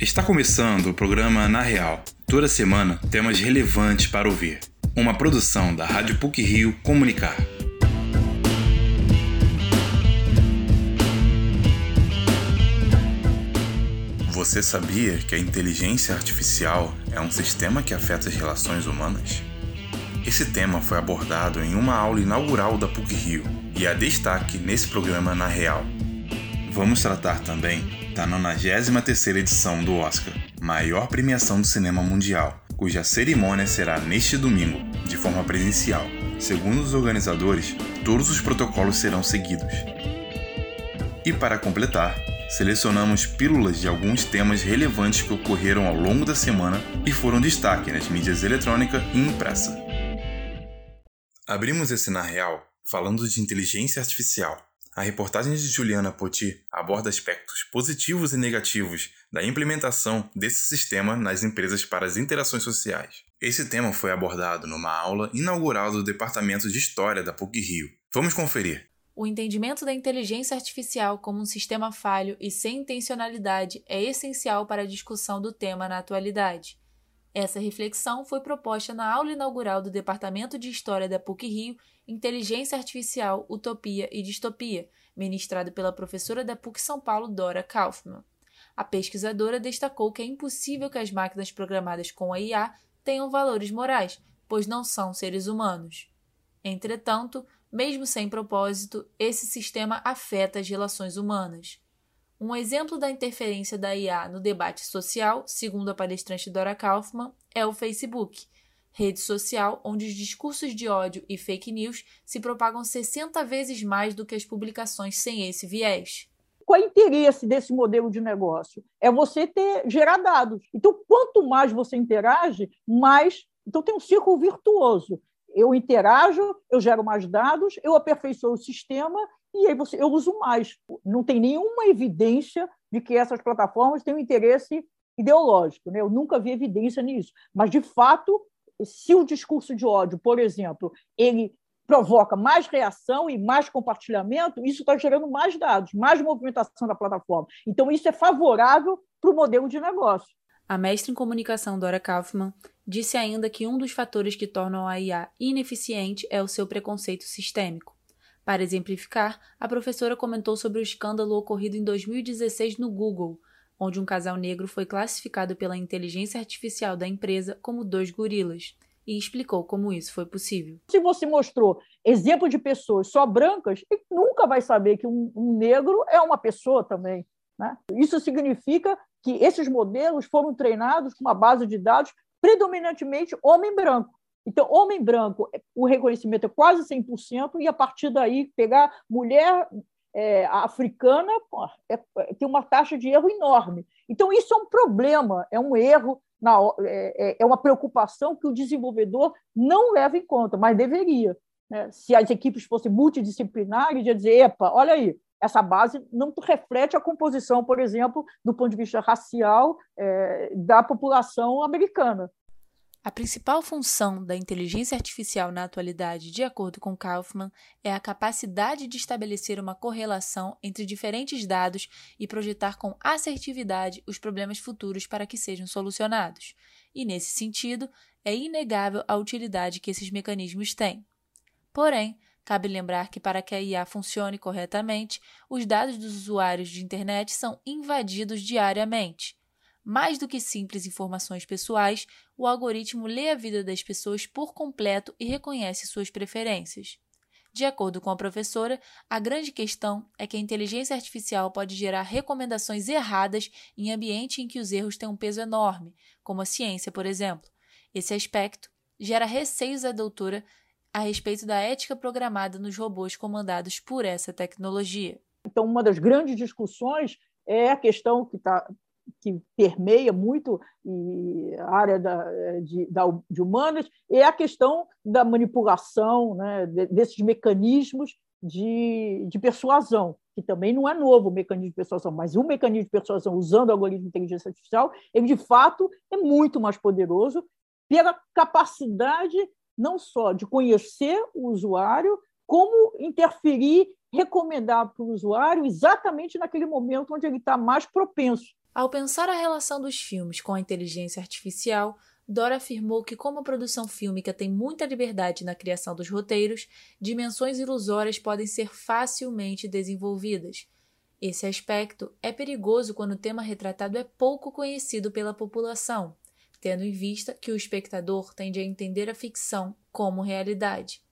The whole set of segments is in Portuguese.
Está começando o programa Na Real. Toda semana, temas relevantes para ouvir. Uma produção da Rádio PUC Rio Comunicar. Você sabia que a inteligência artificial é um sistema que afeta as relações humanas? Esse tema foi abordado em uma aula inaugural da PUC Rio e há destaque nesse programa Na Real. Vamos tratar também da 93 edição do Oscar, maior premiação do cinema mundial, cuja cerimônia será neste domingo, de forma presencial. Segundo os organizadores, todos os protocolos serão seguidos. E para completar, selecionamos pílulas de alguns temas relevantes que ocorreram ao longo da semana e foram destaque nas mídias eletrônica e impressa. Abrimos esse na real falando de inteligência artificial a reportagem de Juliana Poti aborda aspectos positivos e negativos da implementação desse sistema nas empresas para as interações sociais. Esse tema foi abordado numa aula inaugural do Departamento de História da PUC-Rio. Vamos conferir. O entendimento da inteligência artificial como um sistema falho e sem intencionalidade é essencial para a discussão do tema na atualidade. Essa reflexão foi proposta na aula inaugural do Departamento de História da PUC-Rio Inteligência Artificial, Utopia e Distopia, ministrado pela professora da PUC São Paulo, Dora Kaufmann. A pesquisadora destacou que é impossível que as máquinas programadas com a IA tenham valores morais, pois não são seres humanos. Entretanto, mesmo sem propósito, esse sistema afeta as relações humanas. Um exemplo da interferência da IA no debate social, segundo a palestrante Dora Kaufmann, é o Facebook, rede social onde os discursos de ódio e fake news se propagam 60 vezes mais do que as publicações sem esse viés. Qual é o interesse desse modelo de negócio? É você ter gerar dados. Então, quanto mais você interage, mais. Então, tem um círculo virtuoso. Eu interajo, eu gero mais dados, eu aperfeiçoo o sistema e aí você, eu uso mais. Não tem nenhuma evidência de que essas plataformas têm um interesse ideológico. Né? Eu nunca vi evidência nisso. Mas, de fato, se o discurso de ódio, por exemplo, ele provoca mais reação e mais compartilhamento, isso está gerando mais dados, mais movimentação da plataforma. Então, isso é favorável para o modelo de negócio. A mestre em comunicação Dora Kaufman disse ainda que um dos fatores que tornam a IA ineficiente é o seu preconceito sistêmico. Para exemplificar, a professora comentou sobre o escândalo ocorrido em 2016 no Google, onde um casal negro foi classificado pela inteligência artificial da empresa como dois gorilas, e explicou como isso foi possível. Se você mostrou exemplo de pessoas só brancas, nunca vai saber que um, negro é uma pessoa também. Né? Isso significa que esses modelos foram treinados com uma base de dados predominantemente homem branco. Então, homem branco, o reconhecimento é quase 100%, e a partir daí pegar mulher é, africana pô, é, é, tem uma taxa de erro enorme. Então, isso é um problema, é um erro, na, é, é, é uma preocupação que o desenvolvedor não leva em conta, mas deveria. Né? Se as equipes fossem multidisciplinares, ia dizer, epa, olha aí, essa base não reflete a composição, por exemplo, do ponto de vista racial é, da população americana. A principal função da inteligência artificial na atualidade, de acordo com Kaufman, é a capacidade de estabelecer uma correlação entre diferentes dados e projetar com assertividade os problemas futuros para que sejam solucionados. E, nesse sentido, é inegável a utilidade que esses mecanismos têm. Porém, cabe lembrar que para que a IA funcione corretamente, os dados dos usuários de internet são invadidos diariamente mais do que simples informações pessoais, o algoritmo lê a vida das pessoas por completo e reconhece suas preferências. De acordo com a professora, a grande questão é que a inteligência artificial pode gerar recomendações erradas em ambiente em que os erros têm um peso enorme, como a ciência, por exemplo. Esse aspecto gera receios à doutora a respeito da ética programada nos robôs comandados por essa tecnologia. Então, uma das grandes discussões é a questão que está que permeia muito a área da, de, da, de humanas é a questão da manipulação né, desses mecanismos de, de persuasão, que também não é novo o mecanismo de persuasão, mas o mecanismo de persuasão usando o algoritmo de inteligência artificial, ele de fato é muito mais poderoso pela capacidade não só de conhecer o usuário, como interferir recomendar para o usuário exatamente naquele momento onde ele está mais propenso. Ao pensar a relação dos filmes com a inteligência artificial, Dora afirmou que, como a produção fílmica tem muita liberdade na criação dos roteiros, dimensões ilusórias podem ser facilmente desenvolvidas. Esse aspecto é perigoso quando o tema retratado é pouco conhecido pela população, tendo em vista que o espectador tende a entender a ficção como realidade.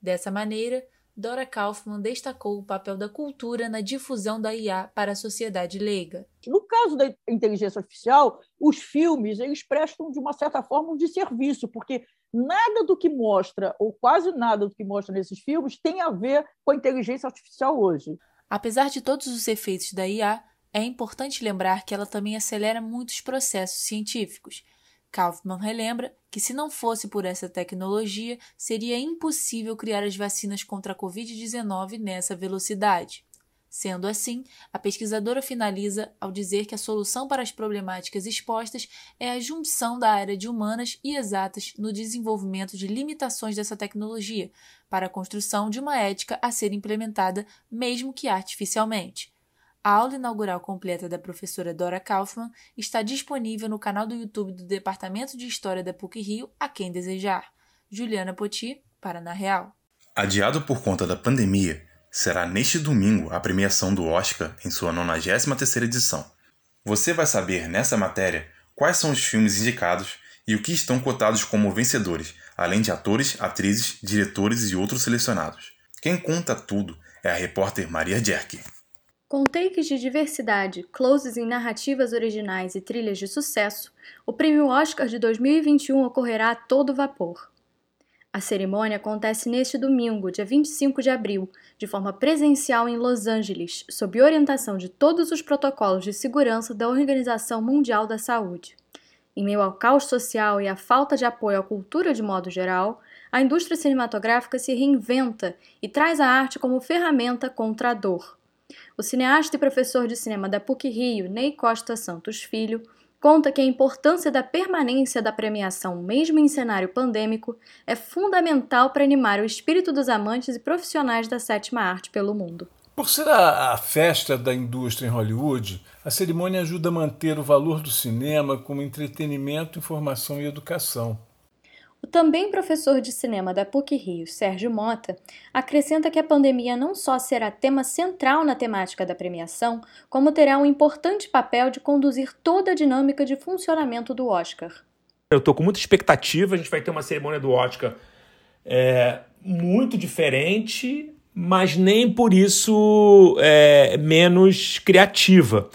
Dessa maneira, Dora Kaufman destacou o papel da cultura na difusão da IA para a sociedade leiga. No caso da inteligência artificial, os filmes eles prestam de uma certa forma um serviço, porque nada do que mostra ou quase nada do que mostra nesses filmes tem a ver com a inteligência artificial hoje. Apesar de todos os efeitos da IA, é importante lembrar que ela também acelera muitos processos científicos Kaufman relembra que, se não fosse por essa tecnologia, seria impossível criar as vacinas contra a Covid-19 nessa velocidade. Sendo assim, a pesquisadora finaliza ao dizer que a solução para as problemáticas expostas é a junção da área de humanas e exatas no desenvolvimento de limitações dessa tecnologia, para a construção de uma ética a ser implementada, mesmo que artificialmente. A aula inaugural completa da professora Dora Kaufman está disponível no canal do YouTube do Departamento de História da PUC-Rio, a quem desejar. Juliana Poti, para Na Real. Adiado por conta da pandemia, será neste domingo a premiação do Oscar em sua 93ª edição. Você vai saber nessa matéria quais são os filmes indicados e o que estão cotados como vencedores, além de atores, atrizes, diretores e outros selecionados. Quem conta tudo é a repórter Maria Jerk. Com takes de diversidade, closes em narrativas originais e trilhas de sucesso, o Prêmio Oscar de 2021 ocorrerá a todo vapor. A cerimônia acontece neste domingo, dia 25 de abril, de forma presencial em Los Angeles, sob orientação de todos os protocolos de segurança da Organização Mundial da Saúde. Em meio ao caos social e à falta de apoio à cultura de modo geral, a indústria cinematográfica se reinventa e traz a arte como ferramenta contra a dor. O cineasta e professor de cinema da PUC-Rio, Ney Costa Santos Filho, conta que a importância da permanência da premiação, mesmo em cenário pandêmico, é fundamental para animar o espírito dos amantes e profissionais da sétima arte pelo mundo. Por ser a, a, festa da indústria em Hollywood, a cerimônia ajuda a manter o valor do cinema como entretenimento, informação e educação. O também professor de cinema da PUC-Rio, Sérgio Mota, acrescenta que a pandemia não só será tema central na temática da premiação, como terá um importante papel de conduzir toda a dinâmica de funcionamento do Oscar. Eu estou com muita expectativa, a gente vai ter uma cerimônia do Oscar é, muito diferente, mas nem por isso é, menos criativa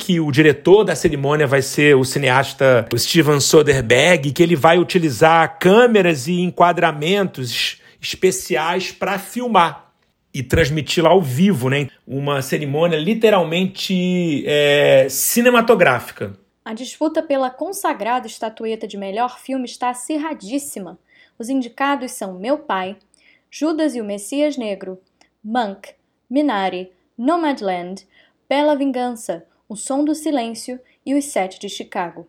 que o diretor da cerimônia vai ser o cineasta Steven Soderbergh, que ele vai utilizar câmeras e enquadramentos especiais para filmar e transmiti-la ao vivo, né? Uma cerimônia literalmente é, cinematográfica. A disputa pela consagrada estatueta de melhor filme está acirradíssima. Os indicados são Meu Pai, Judas e o Messias Negro, Monk, Minari, Nomadland, Bela Vingança, o Som do Silêncio e Os Sete de Chicago.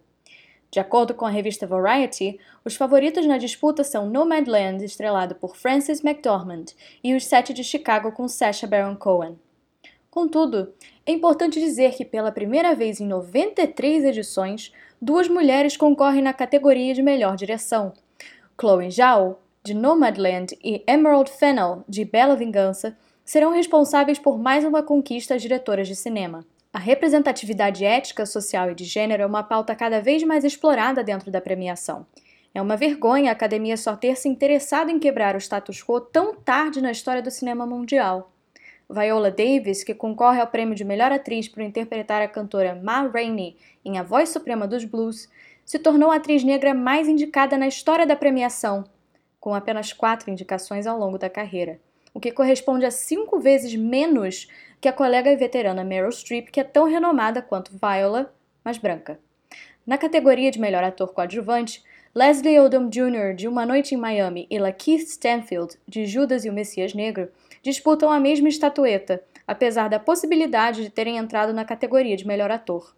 De acordo com a revista Variety, os favoritos na disputa são Nomadland, estrelado por Frances McDormand, e Os Sete de Chicago com Sacha Baron Cohen. Contudo, é importante dizer que pela primeira vez em 93 edições, duas mulheres concorrem na categoria de melhor direção. Chloe Zhao, de Nomadland, e Emerald Fennell, de Bela Vingança, serão responsáveis por mais uma conquista às diretoras de cinema. A representatividade ética, social e de gênero é uma pauta cada vez mais explorada dentro da premiação. É uma vergonha a academia só ter se interessado em quebrar o status quo tão tarde na história do cinema mundial. Viola Davis, que concorre ao prêmio de melhor atriz por interpretar a cantora Ma Rainey em A Voz Suprema dos Blues, se tornou a atriz negra mais indicada na história da premiação, com apenas quatro indicações ao longo da carreira, o que corresponde a cinco vezes menos que a colega veterana Meryl Streep, que é tão renomada quanto Viola, mas branca. Na categoria de melhor ator coadjuvante, Leslie Odom Jr., de Uma Noite em Miami, e Lakeith Stanfield, de Judas e o Messias Negro, disputam a mesma estatueta, apesar da possibilidade de terem entrado na categoria de melhor ator.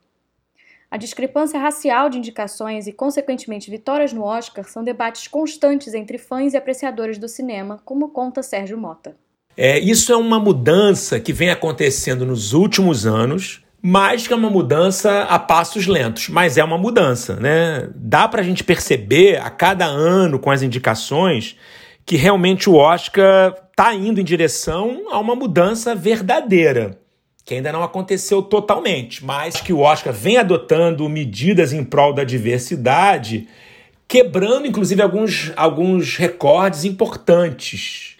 A discrepância racial de indicações e, consequentemente, vitórias no Oscar são debates constantes entre fãs e apreciadores do cinema, como conta Sérgio Mota. É, isso é uma mudança que vem acontecendo nos últimos anos, mas que é uma mudança a passos lentos, mas é uma mudança, né? Dá para a gente perceber a cada ano com as indicações que realmente o Oscar está indo em direção a uma mudança verdadeira, que ainda não aconteceu totalmente, mas que o Oscar vem adotando medidas em prol da diversidade, quebrando inclusive alguns, alguns recordes importantes.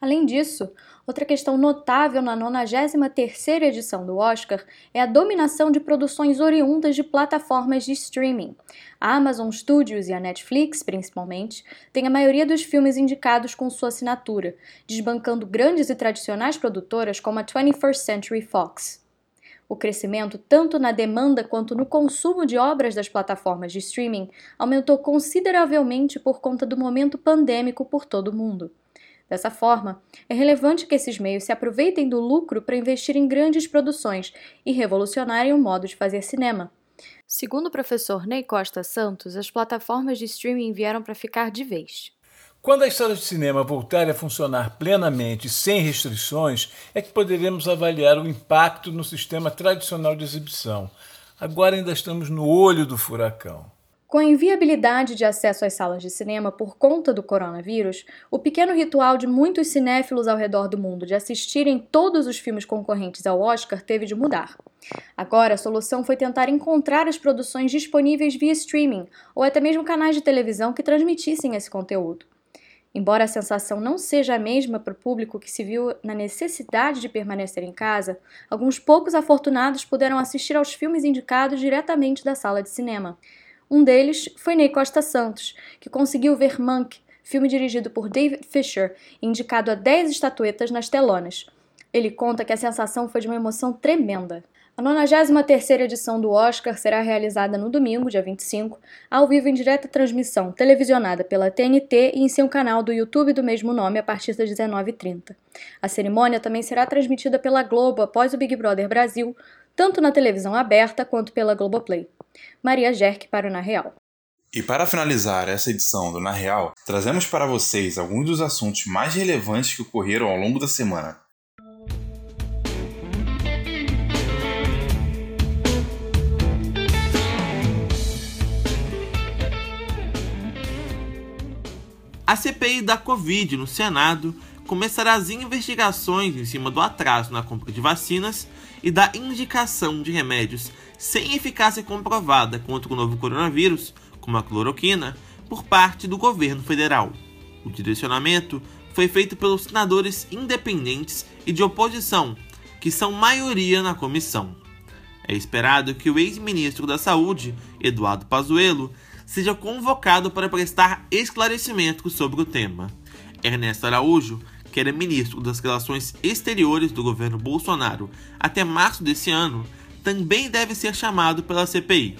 Além disso, Outra questão notável na 93ª edição do Oscar é a dominação de produções oriundas de plataformas de streaming. A Amazon Studios e a Netflix, principalmente, têm a maioria dos filmes indicados com sua assinatura, desbancando grandes e tradicionais produtoras como a 21st Century Fox. O crescimento, tanto na demanda quanto no consumo de obras das plataformas de streaming, aumentou consideravelmente por conta do momento pandêmico por todo o mundo. Dessa forma, é relevante que esses meios se aproveitem do lucro para investir em grandes produções e revolucionarem o modo de fazer cinema. Segundo o professor Ney Costa Santos, as plataformas de streaming vieram para ficar de vez. Quando as salas de cinema voltarem a funcionar plenamente, sem restrições, é que poderemos avaliar o impacto no sistema tradicional de exibição. Agora ainda estamos no olho do furacão. Com a inviabilidade de acesso às salas de cinema por conta do coronavírus, o pequeno ritual de muitos cinéfilos ao redor do mundo de assistirem todos os filmes concorrentes ao Oscar teve de mudar. Agora, a solução foi tentar encontrar as produções disponíveis via streaming ou até mesmo canais de televisão que transmitissem esse conteúdo. Embora a sensação não seja a mesma para o público que se viu na necessidade de permanecer em casa, alguns poucos afortunados puderam assistir aos filmes indicados diretamente da sala de cinema. Um deles foi Ney Costa Santos, que conseguiu ver Monk, filme dirigido por David Fisher, indicado a 10 estatuetas nas telonas. Ele conta que a sensação foi de uma emoção tremenda. A 93ª edição do Oscar será realizada no domingo, dia 25, ao vivo em direta transmissão, televisionada pela TNT e em seu canal do YouTube do mesmo nome a partir das 19h30. A cerimônia também será transmitida pela Globo após o Big Brother Brasil, tanto na televisão aberta quanto pela Globoplay. Maria Jerk para o Na Real. E para finalizar essa edição do Na Real, trazemos para vocês alguns dos assuntos mais relevantes que ocorreram ao longo da semana. A CPI da Covid no Senado começará as investigações em cima do atraso na compra de vacinas e da indicação de remédios sem eficácia comprovada contra o novo coronavírus, como a cloroquina, por parte do governo federal. O direcionamento foi feito pelos senadores independentes e de oposição, que são maioria na comissão. É esperado que o ex-ministro da Saúde, Eduardo Pazuello, seja convocado para prestar esclarecimentos sobre o tema. Ernesto Araújo que era ministro das Relações Exteriores do governo Bolsonaro até março desse ano, também deve ser chamado pela CPI.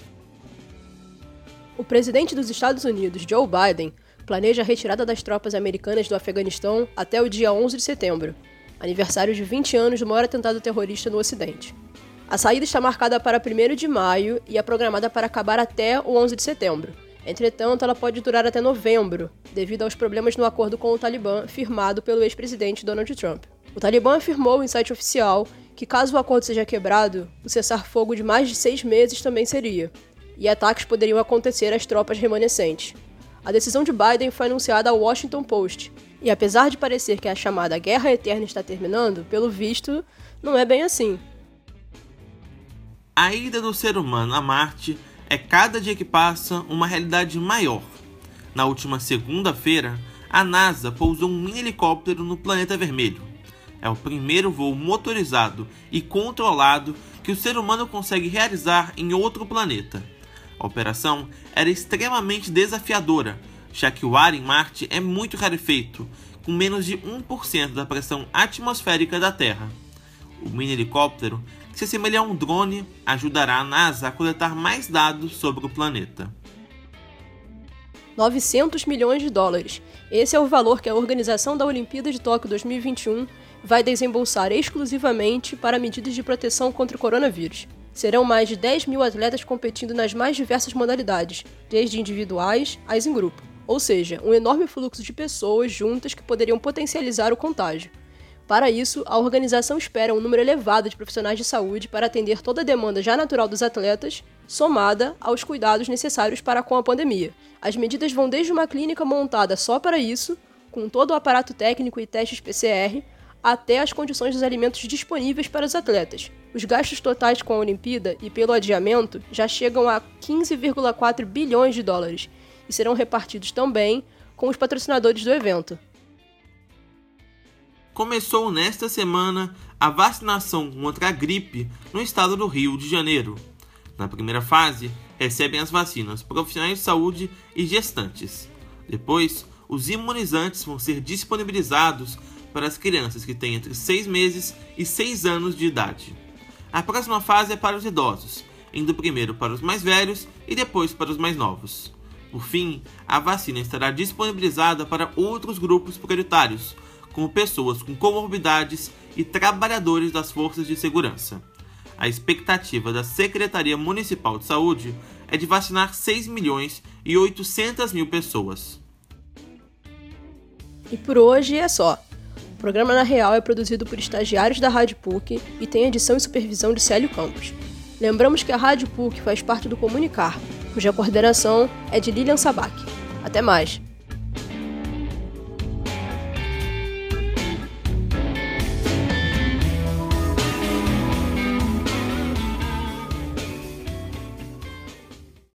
O presidente dos Estados Unidos, Joe Biden, planeja a retirada das tropas americanas do Afeganistão até o dia 11 de setembro, aniversário de 20 anos do maior atentado terrorista no Ocidente. A saída está marcada para 1 de maio e é programada para acabar até o 11 de setembro. Entretanto, ela pode durar até novembro, devido aos problemas no acordo com o Talibã firmado pelo ex-presidente Donald Trump. O Talibã afirmou em site oficial que, caso o acordo seja quebrado, o cessar-fogo de mais de seis meses também seria, e ataques poderiam acontecer às tropas remanescentes. A decisão de Biden foi anunciada ao Washington Post, e apesar de parecer que a chamada Guerra Eterna está terminando, pelo visto, não é bem assim. A ida do ser humano a Marte é cada dia que passa uma realidade maior. Na última segunda-feira, a NASA pousou um mini helicóptero no planeta vermelho. É o primeiro voo motorizado e controlado que o ser humano consegue realizar em outro planeta. A operação era extremamente desafiadora, já que o ar em Marte é muito rarefeito, com menos de 1% da pressão atmosférica da Terra. O mini helicóptero se assemelha a um drone, ajudará a NASA a coletar mais dados sobre o planeta. 900 milhões de dólares. Esse é o valor que a organização da Olimpíada de Tóquio 2021 vai desembolsar exclusivamente para medidas de proteção contra o coronavírus. Serão mais de 10 mil atletas competindo nas mais diversas modalidades, desde individuais às em grupo. Ou seja, um enorme fluxo de pessoas juntas que poderiam potencializar o contágio. Para isso, a organização espera um número elevado de profissionais de saúde para atender toda a demanda já natural dos atletas, somada aos cuidados necessários para com a pandemia. As medidas vão desde uma clínica montada só para isso, com todo o aparato técnico e testes PCR, até as condições dos alimentos disponíveis para os atletas. Os gastos totais com a Olimpíada e pelo adiamento já chegam a 15,4 bilhões de dólares e serão repartidos também com os patrocinadores do evento começou nesta semana a vacinação contra a gripe no estado do Rio de Janeiro. Na primeira fase, recebem as vacinas profissionais de saúde e gestantes. Depois, os imunizantes vão ser disponibilizados para as crianças que têm entre 6 meses e 6 anos de idade. A próxima fase é para os idosos, indo primeiro para os mais velhos e depois para os mais novos. Por fim, a vacina estará disponibilizada para outros grupos prioritários, como pessoas com comorbidades e trabalhadores das forças de segurança. A expectativa da Secretaria Municipal de Saúde é de vacinar 6 milhões e 800 mil pessoas. E por hoje é só. O programa Na Real é produzido por estagiários da Rádio PUC e tem edição e supervisão de Célio Campos. Lembramos que a Rádio PUC faz parte do Comunicar, cuja coordenação é de Lilian Sabac. Até mais!